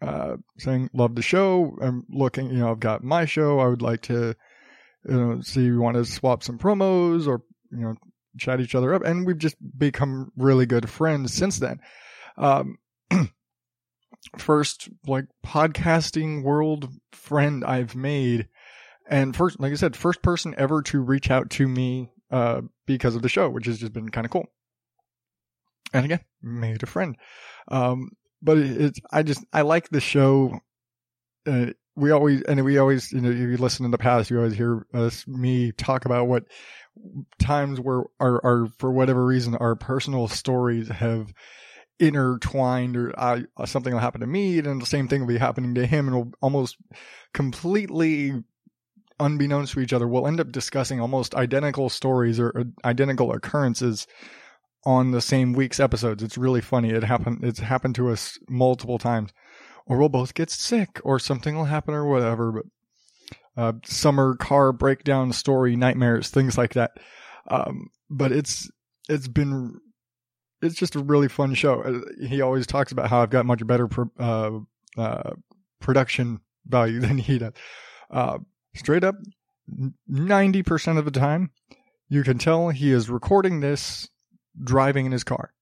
uh, saying, Love the show. I'm looking, you know, I've got my show. I would like to, you know, see you want to swap some promos or, you know, chat each other up. And we've just become really good friends since then. Um, first like podcasting world friend I've made. And first, like I said, first person ever to reach out to me, uh, because of the show, which has just been kind of cool. And again, made a friend. Um, but it, it's, I just, I like the show. Uh, we always, and we always, you know, if you listen in the past, you always hear us, me talk about what times where our, our, for whatever reason, our personal stories have intertwined or uh, something will happen to me and the same thing will be happening to him and we'll almost completely unbeknownst to each other we'll end up discussing almost identical stories or uh, identical occurrences on the same week's episodes it's really funny it happened it's happened to us multiple times or we'll both get sick or something will happen or whatever but uh, summer car breakdown story nightmares things like that um, but it's it's been it's just a really fun show. Uh, He always talks about how I've got much better pro- uh, uh, production value than he does. Straight up, ninety percent of the time, you can tell he is recording this driving in his car.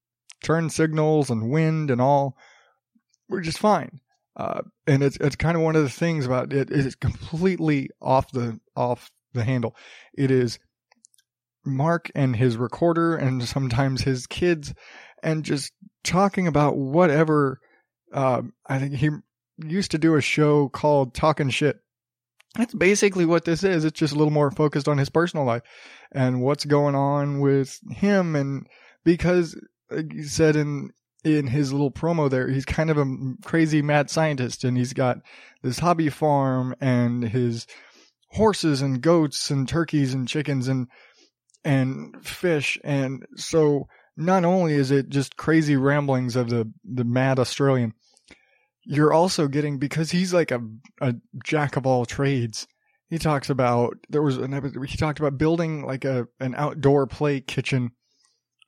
Turn signals and wind and all, we're just fine. Uh, and it's it's kind of one of the things about it. It is completely off the off the handle. It is Mark and his recorder and sometimes his kids and just talking about whatever. Uh, I think he used to do a show called Talking Shit. That's basically what this is. It's just a little more focused on his personal life and what's going on with him. And because like he said in in his little promo there, he's kind of a crazy mad scientist and he's got this hobby farm and his horses and goats and turkeys and chickens and and fish. And so not only is it just crazy ramblings of the, the mad Australian, you're also getting, because he's like a, a jack of all trades. He talks about, there was an episode, he talked about building like a, an outdoor play kitchen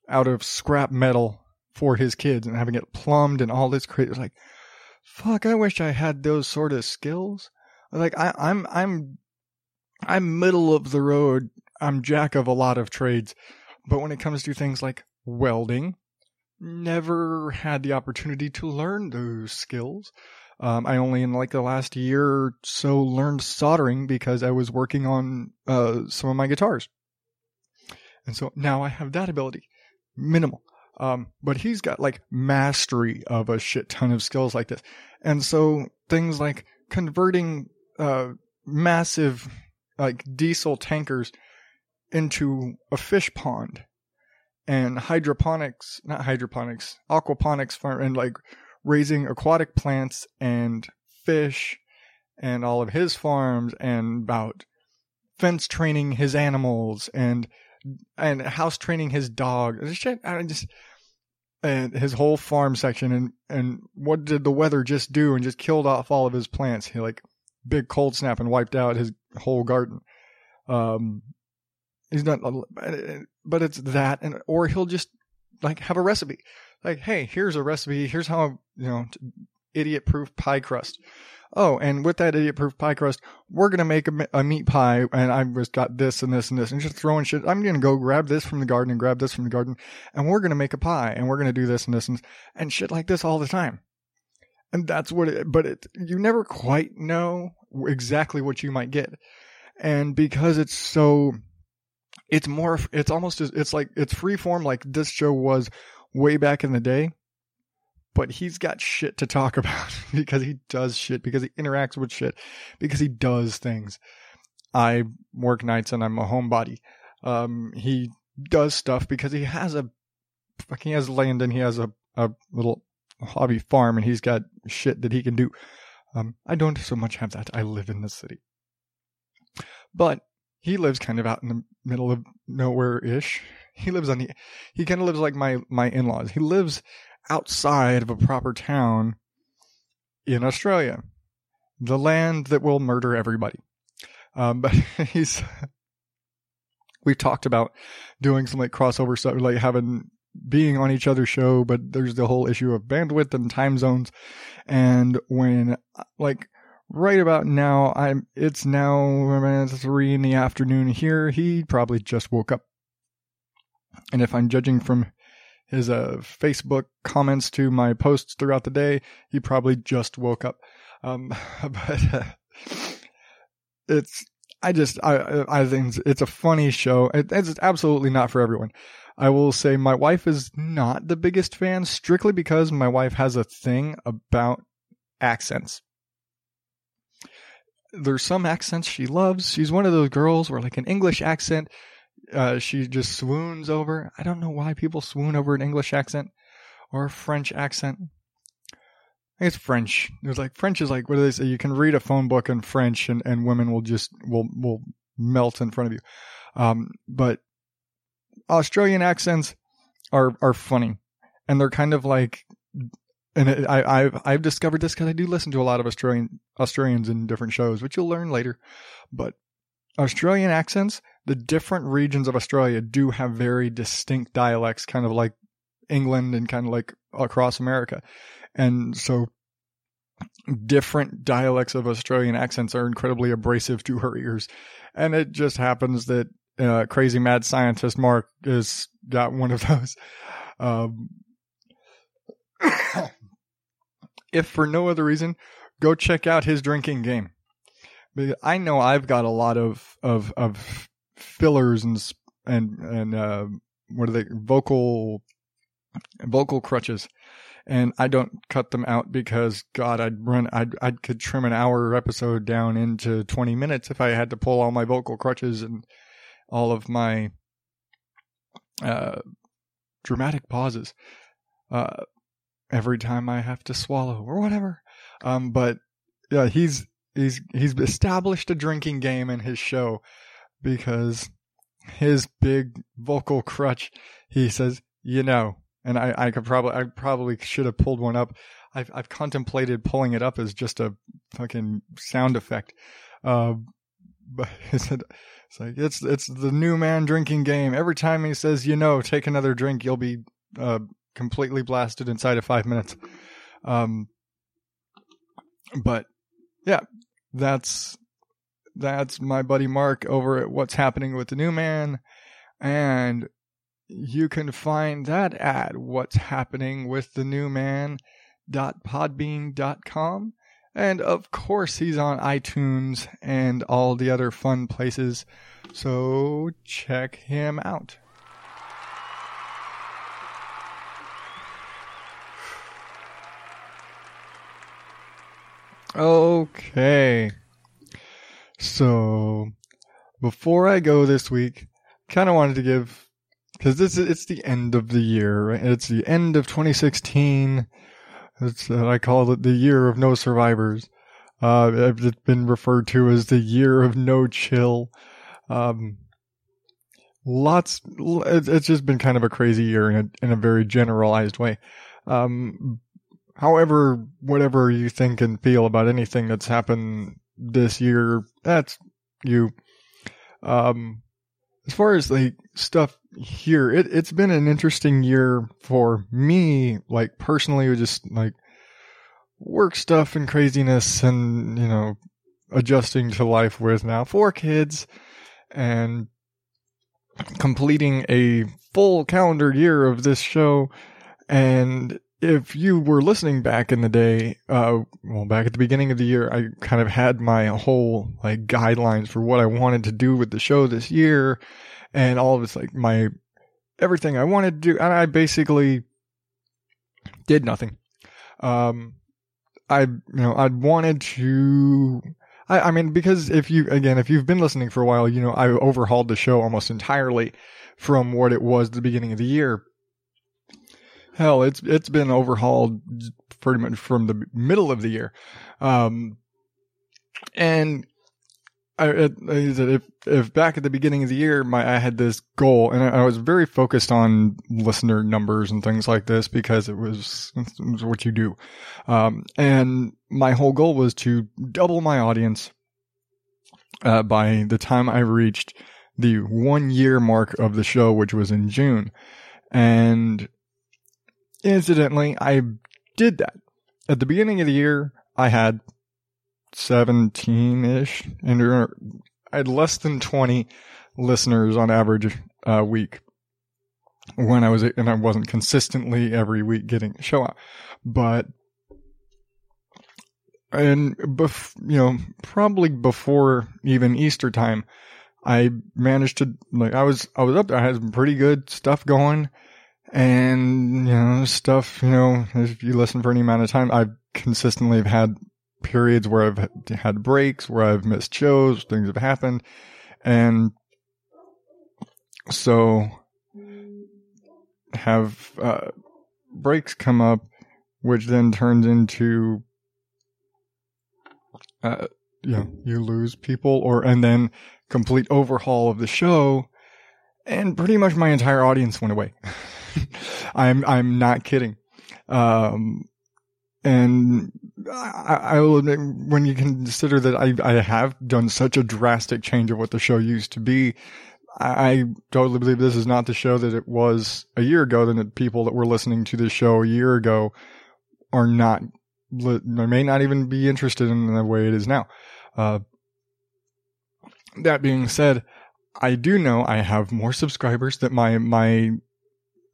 out of scrap metal for his kids and having it plumbed and all this crazy. Like, fuck, I wish I had those sort of skills. Like I, I'm, I'm, I'm middle of the road I'm jack of a lot of trades, but when it comes to things like welding, never had the opportunity to learn those skills. Um, I only in like the last year or so learned soldering because I was working on uh, some of my guitars, and so now I have that ability, minimal. Um, but he's got like mastery of a shit ton of skills like this, and so things like converting uh, massive like diesel tankers into a fish pond and hydroponics, not hydroponics, aquaponics farm and like raising aquatic plants and fish and all of his farms and about fence training his animals and and house training his dog. Shit, I just and his whole farm section and and what did the weather just do and just killed off all of his plants? He like big cold snap and wiped out his whole garden. Um, he's not, but it's that, and or he'll just like have a recipe, like, hey, here's a recipe. Here's how you know, idiot proof pie crust. Oh, and with that idiot proof pie crust, we're gonna make a, a meat pie, and I've just got this and this and this, and just throwing shit. I'm gonna go grab this from the garden and grab this from the garden, and we're gonna make a pie, and we're gonna do this and this and and shit like this all the time. And that's what it. But it, you never quite know exactly what you might get, and because it's so, it's more. It's almost. It's like it's free form, like this show was way back in the day but he's got shit to talk about because he does shit, because he interacts with shit, because he does things. I work nights and I'm a homebody. Um, he does stuff because he has a, he has land and he has a, a little hobby farm and he's got shit that he can do. Um, I don't so much have that. I live in the city. But he lives kind of out in the middle of nowhere ish. He lives on the, he kind of lives like my, my in-laws. He lives outside of a proper town in Australia. the land that will murder everybody. Um, but he's, we talked about doing some like crossover stuff, like having, being on each other's show, but there's the whole issue of bandwidth and time zones. And when, like, right about now, I'm, it's now three in the afternoon here. He probably just woke up. And if I'm judging from his uh, Facebook comments to my posts throughout the day, he probably just woke up. Um, but uh, it's I just I I think it's a funny show. It, it's absolutely not for everyone. I will say my wife is not the biggest fan strictly because my wife has a thing about accents. There's some accents she loves. She's one of those girls where like an English accent uh, she just swoons over. I don't know why people swoon over an English accent or a French accent. I it's French. There's like French is like what do they say? You can read a phone book in French, and, and women will just will will melt in front of you. Um, but Australian accents are are funny, and they're kind of like, and it, I I've I've discovered this because I do listen to a lot of Australian Australians in different shows, which you'll learn later. But Australian accents, the different regions of Australia do have very distinct dialects, kind of like England and kind of like across America. And so different dialects of Australian accents are incredibly abrasive to her ears. And it just happens that uh, crazy mad scientist Mark has got one of those. Um, if for no other reason, go check out his drinking game. I know I've got a lot of of of fillers and and and uh, what are they vocal vocal crutches and I don't cut them out because God, I'd run, I'd, I could trim an hour episode down into 20 minutes if I had to pull all my vocal crutches and all of my, uh, dramatic pauses, uh, every time I have to swallow or whatever. Um, but yeah, he's, he's, he's established a drinking game in his show because his big vocal crutch, he says, you know, and I, I could probably I probably should have pulled one up. I've I've contemplated pulling it up as just a fucking sound effect. Uh, but it's, it's like it's it's the new man drinking game. Every time he says, you know, take another drink, you'll be uh, completely blasted inside of five minutes. Um, but yeah, that's that's my buddy Mark over at What's Happening with the New Man, and you can find that at what's happening with the new man.podbean.com. And of course, he's on iTunes and all the other fun places. So check him out. Okay. So before I go this week, kind of wanted to give because this is it's the end of the year, right? It's the end of 2016. It's uh, I call it the year of no survivors. Uh, it's been referred to as the year of no chill. Um, lots. It's just been kind of a crazy year in a in a very generalized way. Um, however, whatever you think and feel about anything that's happened this year, that's you. Um, as far as like stuff here, it, it's been an interesting year for me, like personally, just like work stuff and craziness and, you know, adjusting to life with now four kids and completing a full calendar year of this show. And if you were listening back in the day, uh, well, back at the beginning of the year, I kind of had my whole like guidelines for what I wanted to do with the show this year and all of it's like my everything I wanted to do, and I basically did nothing. Um, I you know I wanted to. I, I mean, because if you again, if you've been listening for a while, you know I overhauled the show almost entirely from what it was at the beginning of the year. Hell, it's it's been overhauled pretty much from the middle of the year, um, and I, I if if back at the beginning of the year, my I had this goal, and I, I was very focused on listener numbers and things like this because it was, it was what you do. Um, and my whole goal was to double my audience uh, by the time I reached the one year mark of the show, which was in June. And incidentally, I did that at the beginning of the year. I had 17 ish, and I had less than 20 listeners on average a week when I was, and I wasn't consistently every week getting a show out. But, and bef- you know, probably before even Easter time, I managed to, like, I was, I was up there, I had some pretty good stuff going. And, you know, stuff, you know, if you listen for any amount of time, I've consistently have had periods where I've had breaks, where I've missed shows, things have happened. And so have uh, breaks come up, which then turns into, uh, you know, you lose people or, and then complete overhaul of the show. And pretty much my entire audience went away. I'm, I'm not kidding. Um, and I, I will admit, when you consider that I, I have done such a drastic change of what the show used to be, I, I totally believe this is not the show that it was a year ago. Then the people that were listening to this show a year ago are not, may not even be interested in the way it is now. Uh, that being said, I do know I have more subscribers that my, my,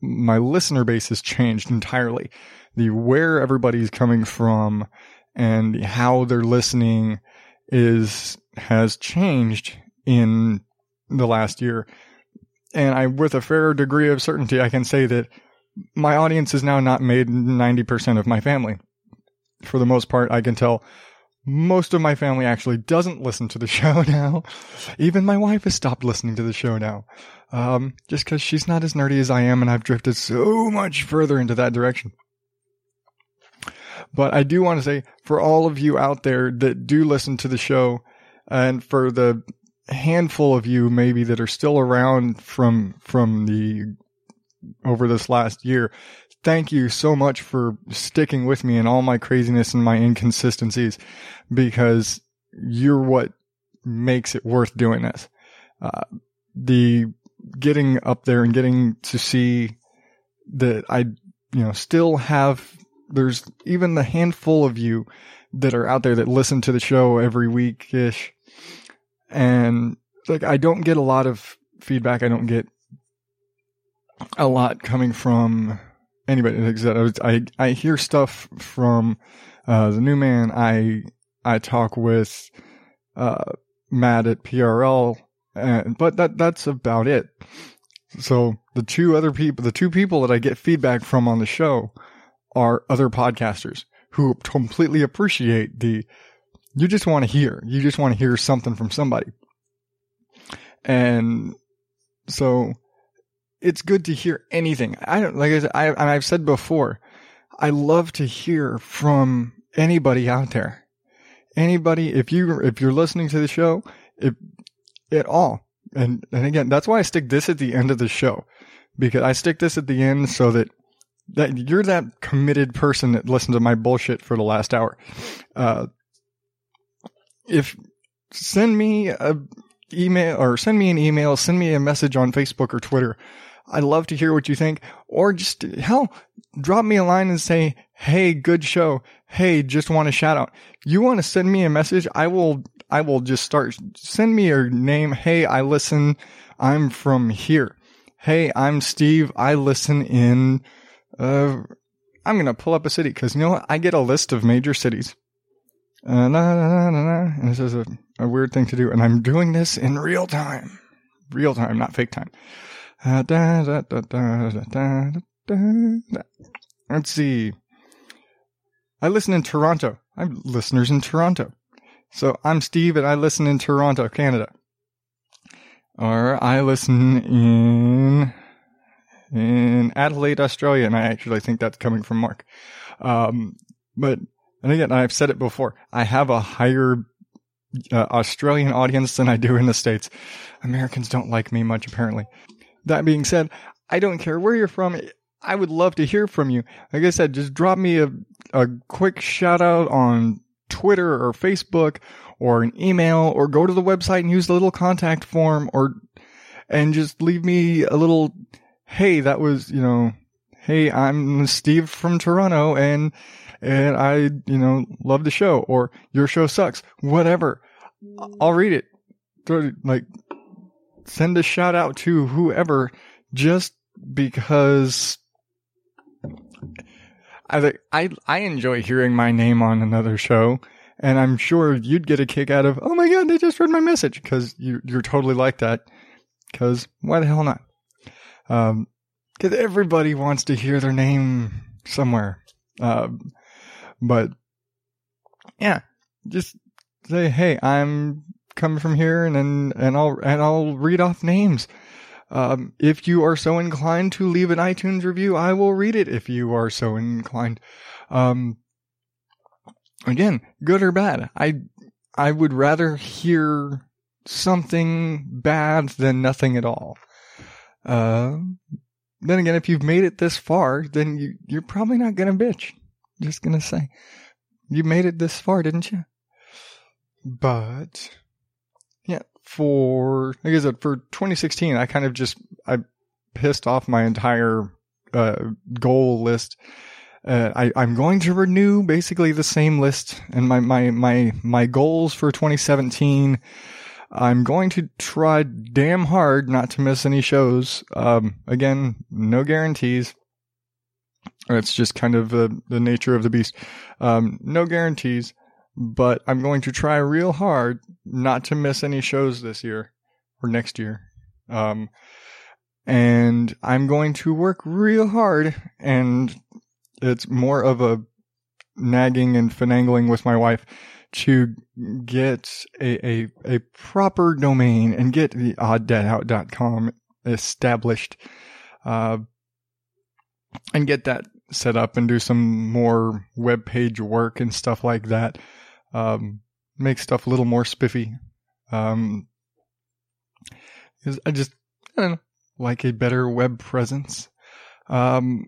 my listener base has changed entirely the where everybody's coming from and how they're listening is has changed in the last year. And I, with a fair degree of certainty, I can say that my audience is now not made 90% of my family. For the most part, I can tell most of my family actually doesn't listen to the show now. Even my wife has stopped listening to the show now. Um, just because she's not as nerdy as I am, and I've drifted so much further into that direction. But I do want to say for all of you out there that do listen to the show, and for the handful of you maybe that are still around from from the over this last year, thank you so much for sticking with me and all my craziness and my inconsistencies, because you're what makes it worth doing this. Uh, the getting up there and getting to see that I, you know, still have there's even the handful of you that are out there that listen to the show every week ish. And like, I don't get a lot of feedback. I don't get a lot coming from anybody. I, I, I hear stuff from, uh, the new man. I, I talk with, uh, Matt at PRL, and, but that, that's about it. So the two other people, the two people that I get feedback from on the show are other podcasters who completely appreciate the you just want to hear you just want to hear something from somebody and so it's good to hear anything i don't like i said I, and i've said before i love to hear from anybody out there anybody if you if you're listening to the show if at all and and again that's why i stick this at the end of the show because i stick this at the end so that that you're that committed person that listened to my bullshit for the last hour. Uh, if send me a email or send me an email, send me a message on Facebook or Twitter. I'd love to hear what you think, or just hell, drop me a line and say, "Hey, good show. Hey, just want a shout out." You want to send me a message? I will. I will just start. Send me your name. Hey, I listen. I'm from here. Hey, I'm Steve. I listen in uh, I'm gonna pull up a city because you know what? I get a list of major cities. Uh, na, na, na, na, na, and this is a, a weird thing to do, and I'm doing this in real time, real time, not fake time. Let's see. I listen in Toronto. I'm listeners in Toronto. So I'm Steve and I listen in Toronto, Canada. Or I listen in in Adelaide, Australia, and I actually think that's coming from Mark. Um, but and again, I've said it before. I have a higher uh, Australian audience than I do in the states. Americans don't like me much, apparently. That being said, I don't care where you're from. I would love to hear from you. Like I said, just drop me a, a quick shout out on Twitter or Facebook or an email or go to the website and use the little contact form or, and just leave me a little, hey, that was, you know, hey, I'm Steve from Toronto and, and I, you know, love the show or your show sucks, whatever. I'll read it. Like, send a shout out to whoever just because I I I enjoy hearing my name on another show, and I'm sure you'd get a kick out of. Oh my god, they just read my message because you you're totally like that. Because why the hell not? Um, because everybody wants to hear their name somewhere. Um, but yeah, just say, hey, I'm coming from here, and then and I'll and I'll read off names. Um, if you are so inclined to leave an iTunes review, I will read it if you are so inclined. Um, again, good or bad, I, I would rather hear something bad than nothing at all. Uh, then again, if you've made it this far, then you, you're probably not gonna bitch. Just gonna say. You made it this far, didn't you? But, yeah, for like I said, for 2016, I kind of just I pissed off my entire uh, goal list. Uh, I, I'm going to renew basically the same list, and my my my my goals for 2017. I'm going to try damn hard not to miss any shows. Um, again, no guarantees. It's just kind of the nature of the beast. Um, no guarantees but I'm going to try real hard not to miss any shows this year or next year. Um, and I'm going to work real hard and it's more of a nagging and finagling with my wife to get a, a, a proper domain and get the odddadout.com established, uh, and get that set up and do some more web page work and stuff like that um, make stuff a little more spiffy. Um, I just, I don't know, like a better web presence. Um,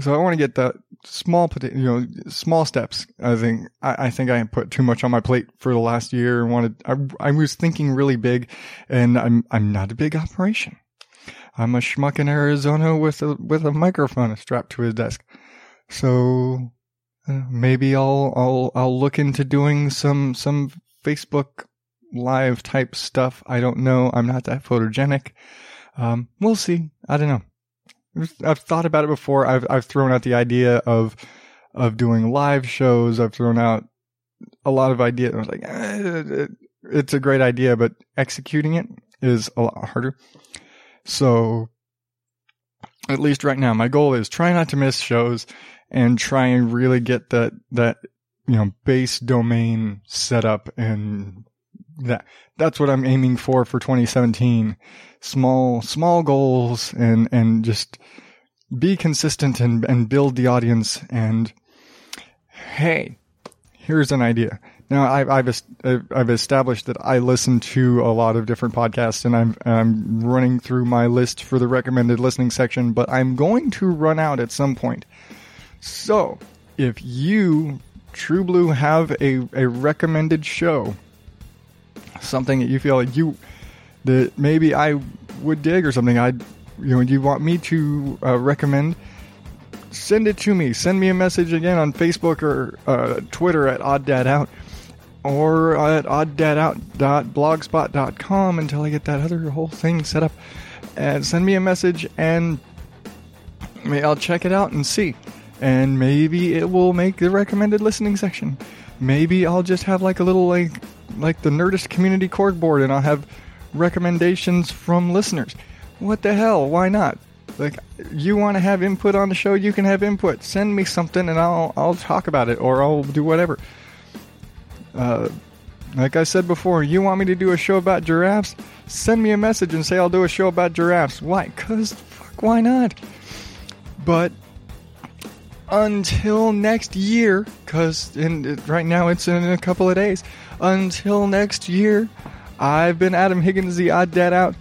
so I want to get that small, you know, small steps. I think, I, I think I put too much on my plate for the last year and wanted, I, I was thinking really big and I'm, I'm not a big operation. I'm a schmuck in Arizona with a, with a microphone strapped to his desk. So maybe I'll I'll I'll look into doing some some Facebook live type stuff. I don't know. I'm not that photogenic. Um, we'll see. I don't know. I've thought about it before. I've I've thrown out the idea of of doing live shows. I've thrown out a lot of ideas. I was like, eh, it's a great idea, but executing it is a lot harder. So, at least right now, my goal is try not to miss shows and try and really get that that you know base domain set up and that that's what I'm aiming for for 2017 small small goals and and just be consistent and and build the audience and hey here's an idea. Now I've I've I've established that I listen to a lot of different podcasts and I'm I'm running through my list for the recommended listening section but I'm going to run out at some point so, if you, True Blue, have a, a recommended show, something that you feel like you that maybe I would dig or something, I'd, you know, you want me to uh, recommend, send it to me. Send me a message again on Facebook or uh, Twitter at OddDadOut or at odddadout.blogspot.com until I get that other whole thing set up. And send me a message and I'll check it out and see and maybe it will make the recommended listening section. Maybe I'll just have like a little like like the Nerdist community corkboard and I'll have recommendations from listeners. What the hell? Why not? Like you want to have input on the show, you can have input. Send me something and I'll I'll talk about it or I'll do whatever. Uh like I said before, you want me to do a show about giraffes? Send me a message and say I'll do a show about giraffes. Why? Cuz fuck why not? But until next year, because right now it's in a couple of days. Until next year, I've been Adam Higgins, the odd dad out.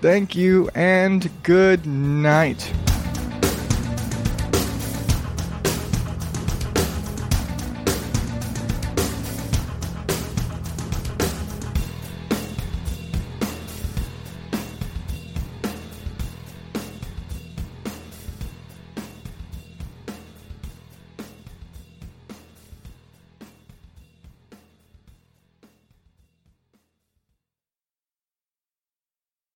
Thank you and good night.